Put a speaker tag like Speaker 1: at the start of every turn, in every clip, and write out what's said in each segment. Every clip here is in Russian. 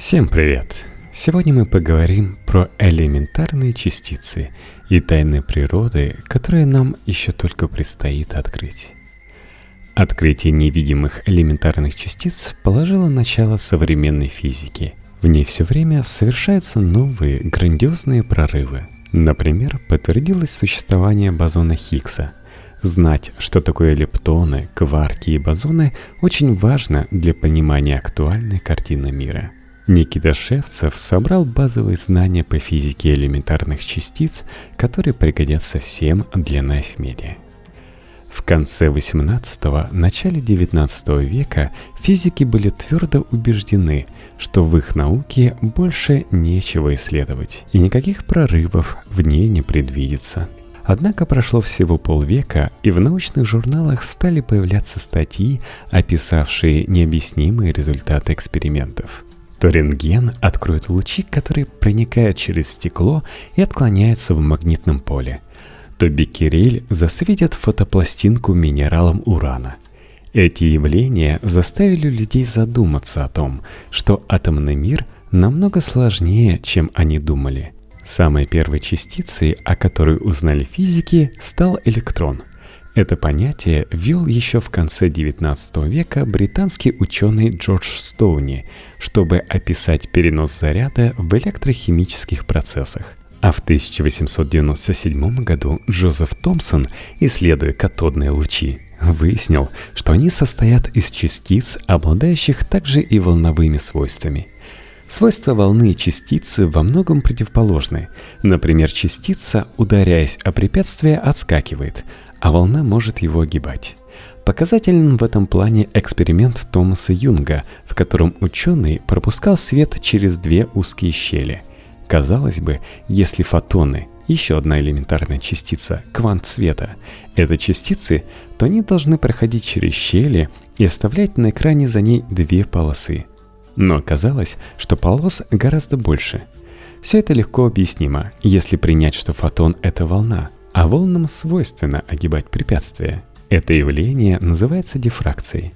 Speaker 1: Всем привет! Сегодня мы поговорим про элементарные частицы и тайны природы, которые нам еще только предстоит открыть. Открытие невидимых элементарных частиц положило начало современной физике. В ней все время совершаются новые грандиозные прорывы. Например, подтвердилось существование бозона Хиггса. Знать, что такое лептоны, кварки и бозоны, очень важно для понимания актуальной картины мира – Никита Шевцев собрал базовые знания по физике элементарных частиц, которые пригодятся всем для Найфмедиа. В конце 18-го, начале 19 века физики были твердо убеждены, что в их науке больше нечего исследовать, и никаких прорывов в ней не предвидится. Однако прошло всего полвека, и в научных журналах стали появляться статьи, описавшие необъяснимые результаты экспериментов – то рентген откроет лучи, которые проникают через стекло и отклоняются в магнитном поле, то бикерель засветит фотопластинку минералом урана. Эти явления заставили людей задуматься о том, что атомный мир намного сложнее, чем они думали. Самой первой частицей, о которой узнали физики, стал электрон – это понятие ввел еще в конце XIX века британский ученый Джордж Стоуни, чтобы описать перенос заряда в электрохимических процессах. А в 1897 году Джозеф Томпсон, исследуя катодные лучи, выяснил, что они состоят из частиц, обладающих также и волновыми свойствами. Свойства волны и частицы во многом противоположны. Например, частица, ударяясь о препятствие, отскакивает, а волна может его огибать. Показателен в этом плане эксперимент Томаса Юнга, в котором ученый пропускал свет через две узкие щели. Казалось бы, если фотоны, еще одна элементарная частица, квант света, это частицы, то они должны проходить через щели и оставлять на экране за ней две полосы. Но оказалось, что полос гораздо больше. Все это легко объяснимо, если принять, что фотон — это волна — а волнам свойственно огибать препятствия. Это явление называется дифракцией.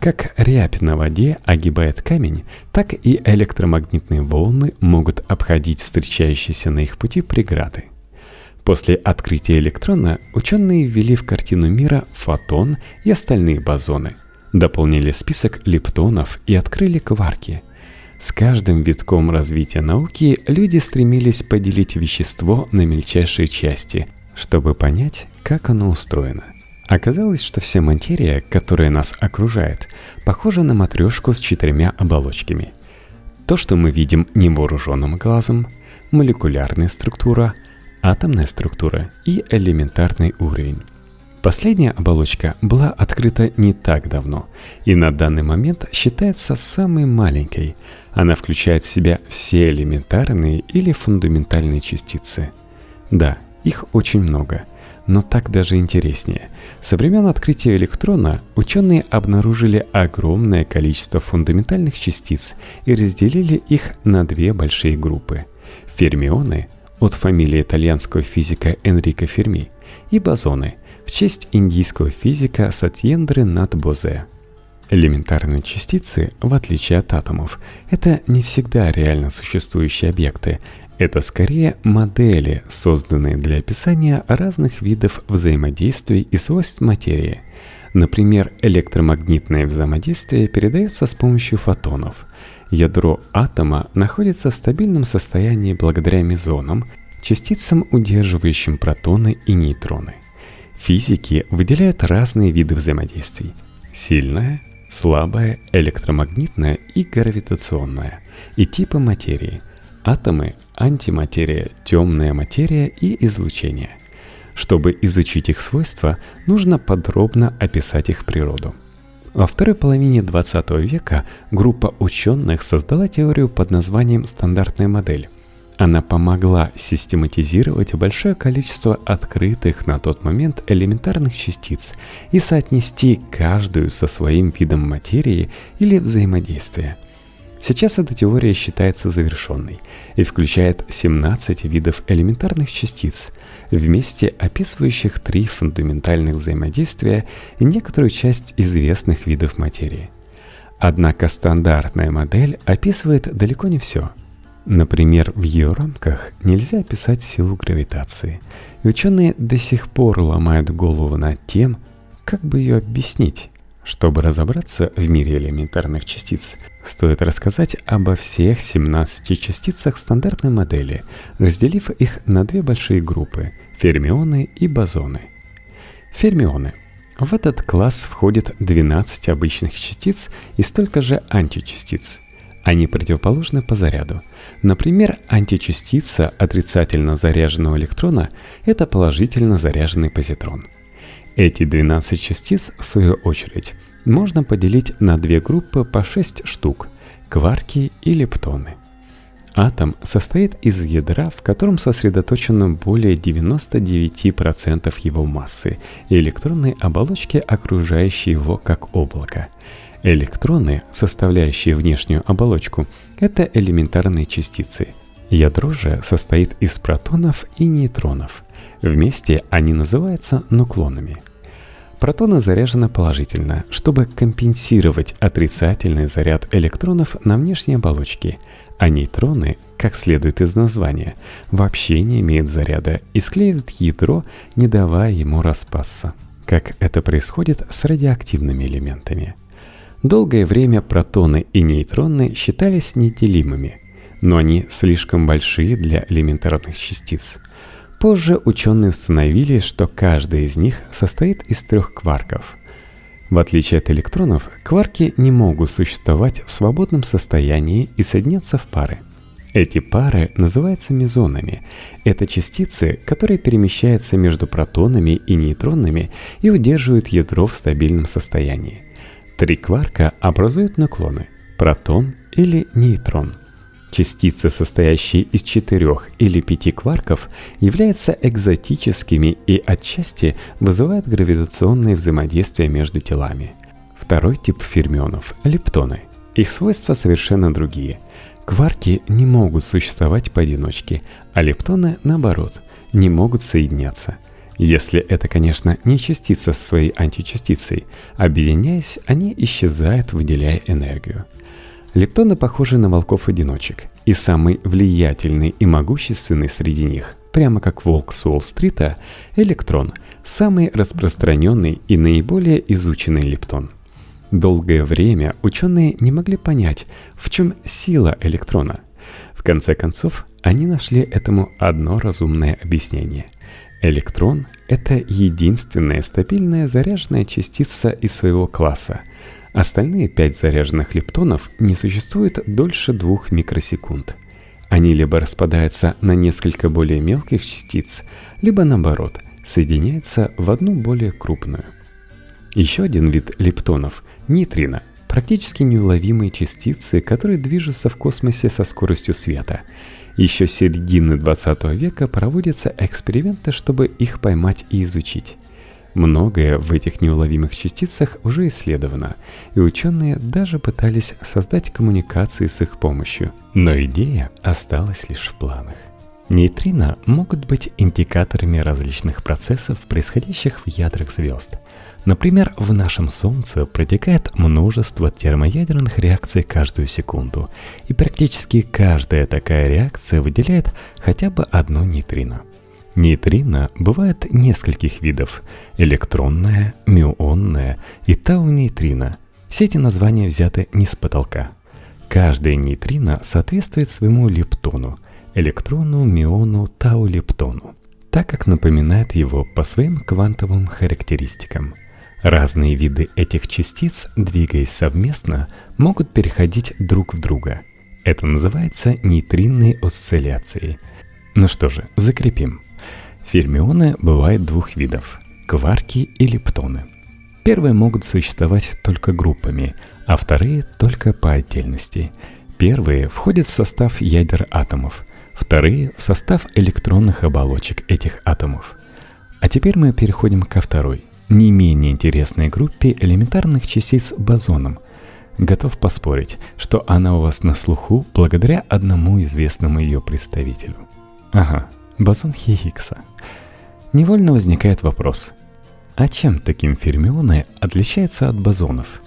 Speaker 1: Как рябь на воде огибает камень, так и электромагнитные волны могут обходить встречающиеся на их пути преграды. После открытия электрона ученые ввели в картину мира фотон и остальные бозоны, дополнили список лептонов и открыли кварки. С каждым витком развития науки люди стремились поделить вещество на мельчайшие части – чтобы понять, как оно устроено. Оказалось, что вся материя, которая нас окружает, похожа на матрешку с четырьмя оболочками. То, что мы видим невооруженным глазом, молекулярная структура, атомная структура и элементарный уровень. Последняя оболочка была открыта не так давно и на данный момент считается самой маленькой. Она включает в себя все элементарные или фундаментальные частицы. Да, их очень много. Но так даже интереснее. Со времен открытия электрона ученые обнаружили огромное количество фундаментальных частиц и разделили их на две большие группы. Фермионы от фамилии итальянского физика Энрико Ферми и бозоны в честь индийского физика Сатьендры Нат Бозе. Элементарные частицы, в отличие от атомов, это не всегда реально существующие объекты, это скорее модели, созданные для описания разных видов взаимодействий и свойств материи. Например, электромагнитное взаимодействие передается с помощью фотонов. Ядро атома находится в стабильном состоянии благодаря мезонам, частицам, удерживающим протоны и нейтроны. Физики выделяют разные виды взаимодействий. Сильное, слабое, электромагнитное и гравитационное, и типы материи – Атомы, антиматерия, темная материя и излучение. Чтобы изучить их свойства, нужно подробно описать их природу. Во второй половине 20 века группа ученых создала теорию под названием «стандартная модель». Она помогла систематизировать большое количество открытых на тот момент элементарных частиц и соотнести каждую со своим видом материи или взаимодействия – Сейчас эта теория считается завершенной и включает 17 видов элементарных частиц, вместе описывающих три фундаментальных взаимодействия и некоторую часть известных видов материи. Однако стандартная модель описывает далеко не все. Например, в ее рамках нельзя описать силу гравитации. И ученые до сих пор ломают голову над тем, как бы ее объяснить. Чтобы разобраться в мире элементарных частиц, стоит рассказать обо всех 17 частицах стандартной модели, разделив их на две большие группы – фермионы и бозоны. Фермионы. В этот класс входит 12 обычных частиц и столько же античастиц. Они противоположны по заряду. Например, античастица отрицательно заряженного электрона – это положительно заряженный позитрон – эти 12 частиц, в свою очередь, можно поделить на две группы по 6 штук – кварки и лептоны. Атом состоит из ядра, в котором сосредоточено более 99% его массы и электронной оболочки, окружающей его как облако. Электроны, составляющие внешнюю оболочку, это элементарные частицы. Ядро же состоит из протонов и нейтронов. Вместе они называются нуклонами – Протоны заряжены положительно, чтобы компенсировать отрицательный заряд электронов на внешней оболочке, а нейтроны, как следует из названия, вообще не имеют заряда и склеивают ядро, не давая ему распасться, как это происходит с радиоактивными элементами. Долгое время протоны и нейтроны считались неделимыми, но они слишком большие для элементарных частиц – Позже ученые установили, что каждый из них состоит из трех кварков. В отличие от электронов, кварки не могут существовать в свободном состоянии и соединяться в пары. Эти пары называются мезонами. Это частицы, которые перемещаются между протонами и нейтронами и удерживают ядро в стабильном состоянии. Три кварка образуют наклоны – протон или нейтрон – Частицы, состоящие из четырех или пяти кварков, являются экзотическими и отчасти вызывают гравитационные взаимодействия между телами. Второй тип фермионов – лептоны. Их свойства совершенно другие. Кварки не могут существовать поодиночке, а лептоны, наоборот, не могут соединяться. Если это, конечно, не частица со своей античастицей, объединяясь, они исчезают, выделяя энергию. Лептоны похожи на волков-одиночек, и самый влиятельный и могущественный среди них, прямо как волк с Уолл-стрита, электрон, самый распространенный и наиболее изученный лептон. Долгое время ученые не могли понять, в чем сила электрона. В конце концов, они нашли этому одно разумное объяснение. Электрон — это единственная стабильная заряженная частица из своего класса — Остальные пять заряженных лептонов не существуют дольше двух микросекунд. Они либо распадаются на несколько более мелких частиц, либо наоборот, соединяются в одну более крупную. Еще один вид лептонов – нейтрино, практически неуловимые частицы, которые движутся в космосе со скоростью света. Еще с середины 20 века проводятся эксперименты, чтобы их поймать и изучить. Многое в этих неуловимых частицах уже исследовано, и ученые даже пытались создать коммуникации с их помощью. Но идея осталась лишь в планах. Нейтрино могут быть индикаторами различных процессов, происходящих в ядрах звезд. Например, в нашем Солнце протекает множество термоядерных реакций каждую секунду, и практически каждая такая реакция выделяет хотя бы одно нейтрино. Нейтрино бывает нескольких видов – электронное, мюонное и тау-нейтрино. Все эти названия взяты не с потолка. Каждое нейтрино соответствует своему лептону – электрону, мюону, тау-лептону, так как напоминает его по своим квантовым характеристикам. Разные виды этих частиц, двигаясь совместно, могут переходить друг в друга. Это называется нейтринной осцилляцией. Ну что же, закрепим – Фермионы бывают двух видов – кварки и лептоны. Первые могут существовать только группами, а вторые только по отдельности. Первые входят в состав ядер атомов, вторые – в состав электронных оболочек этих атомов. А теперь мы переходим ко второй, не менее интересной группе элементарных частиц бозоном. Готов поспорить, что она у вас на слуху благодаря одному известному ее представителю. Ага, бозон Хиггса. Невольно возникает вопрос, а чем таким фермионы отличаются от бозонов?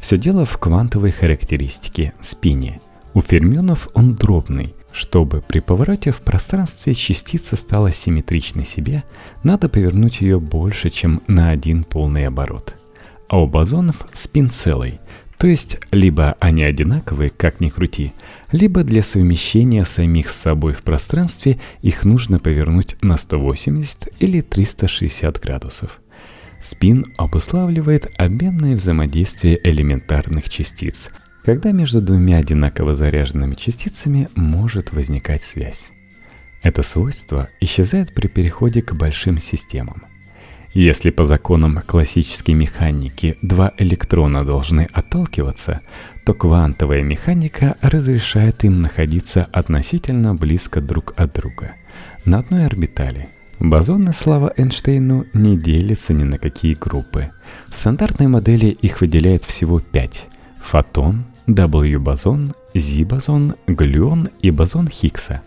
Speaker 1: Все дело в квантовой характеристике – спине. У фермионов он дробный. Чтобы при повороте в пространстве частица стала симметричной себе, надо повернуть ее больше, чем на один полный оборот. А у бозонов спин целый, то есть либо они одинаковые, как ни крути, либо для совмещения самих с собой в пространстве их нужно повернуть на 180 или 360 градусов. Спин обуславливает обменное взаимодействие элементарных частиц, когда между двумя одинаково заряженными частицами может возникать связь. Это свойство исчезает при переходе к большим системам. Если по законам классической механики два электрона должны отталкиваться, то квантовая механика разрешает им находиться относительно близко друг от друга, на одной орбитали. Бозоны, слава Эйнштейну, не делятся ни на какие группы. В стандартной модели их выделяет всего пять. Фотон, W-бозон, Z-бозон, глюон и бозон Хиггса.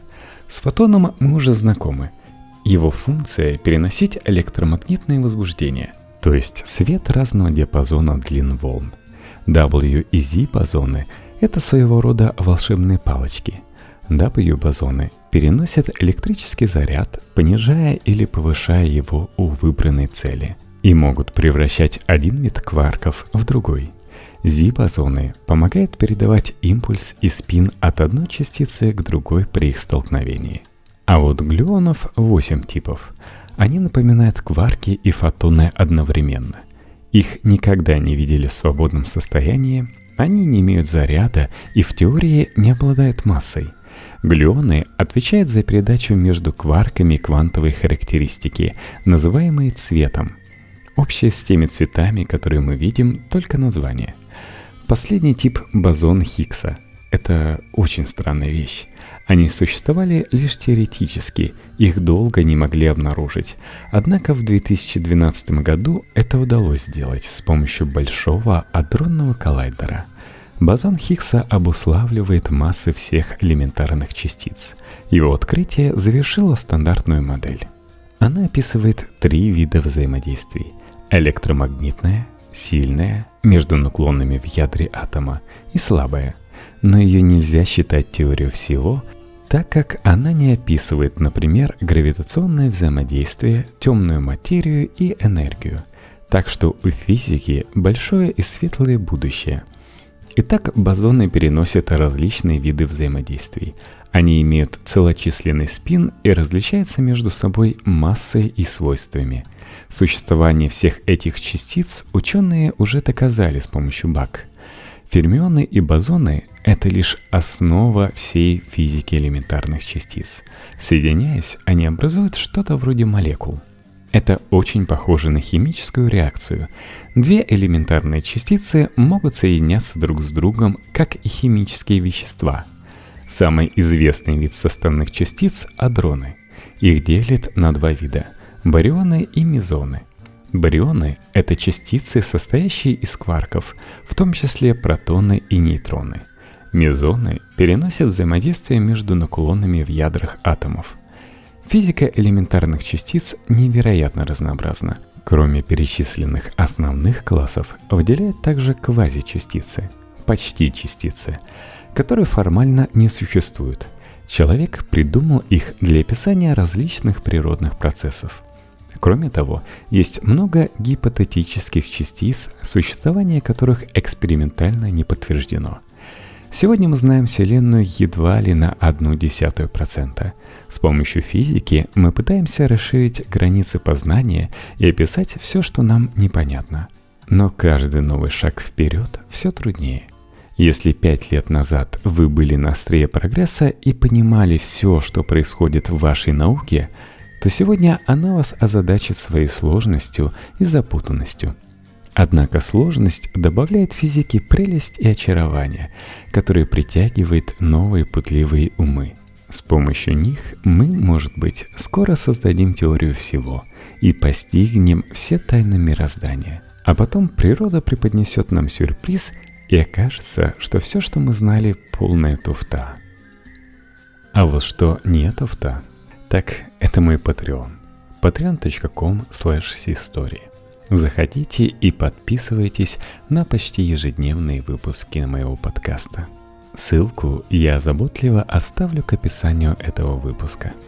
Speaker 1: С фотоном мы уже знакомы. Его функция – переносить электромагнитное возбуждение, то есть свет разного диапазона длин волн. W и Z бозоны – это своего рода волшебные палочки. W-бозоны переносят электрический заряд, понижая или повышая его у выбранной цели, и могут превращать один вид кварков в другой. Z-бозоны помогают передавать импульс и спин от одной частицы к другой при их столкновении. А вот глюонов 8 типов. Они напоминают кварки и фотоны одновременно. Их никогда не видели в свободном состоянии, они не имеют заряда и в теории не обладают массой. Глюоны отвечают за передачу между кварками квантовой характеристики, называемой цветом. Общее с теми цветами, которые мы видим, только название. Последний тип – бозон Хиггса. Это очень странная вещь. Они существовали лишь теоретически, их долго не могли обнаружить. Однако в 2012 году это удалось сделать с помощью большого адронного коллайдера. Бозон Хиггса обуславливает массы всех элементарных частиц. Его открытие завершило стандартную модель. Она описывает три вида взаимодействий. Электромагнитное, сильное, между наклонами в ядре атома, и слабое. Но ее нельзя считать теорией всего, так как она не описывает, например, гравитационное взаимодействие, темную материю и энергию. Так что у физики большое и светлое будущее. Итак, бозоны переносят различные виды взаимодействий. Они имеют целочисленный спин и различаются между собой массой и свойствами. Существование всех этих частиц ученые уже доказали с помощью БАК. Фермионы и бозоны это лишь основа всей физики элементарных частиц. Соединяясь, они образуют что-то вроде молекул. Это очень похоже на химическую реакцию. Две элементарные частицы могут соединяться друг с другом, как и химические вещества. Самый известный вид составных частиц – адроны. Их делят на два вида – барионы и мезоны. Барионы – это частицы, состоящие из кварков, в том числе протоны и нейтроны – Мезоны переносят взаимодействие между наклонами в ядрах атомов. Физика элементарных частиц невероятно разнообразна. Кроме перечисленных основных классов, выделяют также квазичастицы, почти частицы, которые формально не существуют. Человек придумал их для описания различных природных процессов. Кроме того, есть много гипотетических частиц, существование которых экспериментально не подтверждено – Сегодня мы знаем Вселенную едва ли на одну десятую процента. С помощью физики мы пытаемся расширить границы познания и описать все, что нам непонятно. Но каждый новый шаг вперед все труднее. Если пять лет назад вы были на острие прогресса и понимали все, что происходит в вашей науке, то сегодня она вас озадачит своей сложностью и запутанностью – Однако сложность добавляет физике прелесть и очарование, которое притягивает новые путливые умы. С помощью них мы, может быть, скоро создадим теорию всего и постигнем все тайны мироздания. А потом природа преподнесет нам сюрприз, и окажется, что все, что мы знали, полная туфта. А вот что не туфта, так это мой Patreon. patreon.com slash Заходите и подписывайтесь на почти ежедневные выпуски моего подкаста. Ссылку я заботливо оставлю к описанию этого выпуска –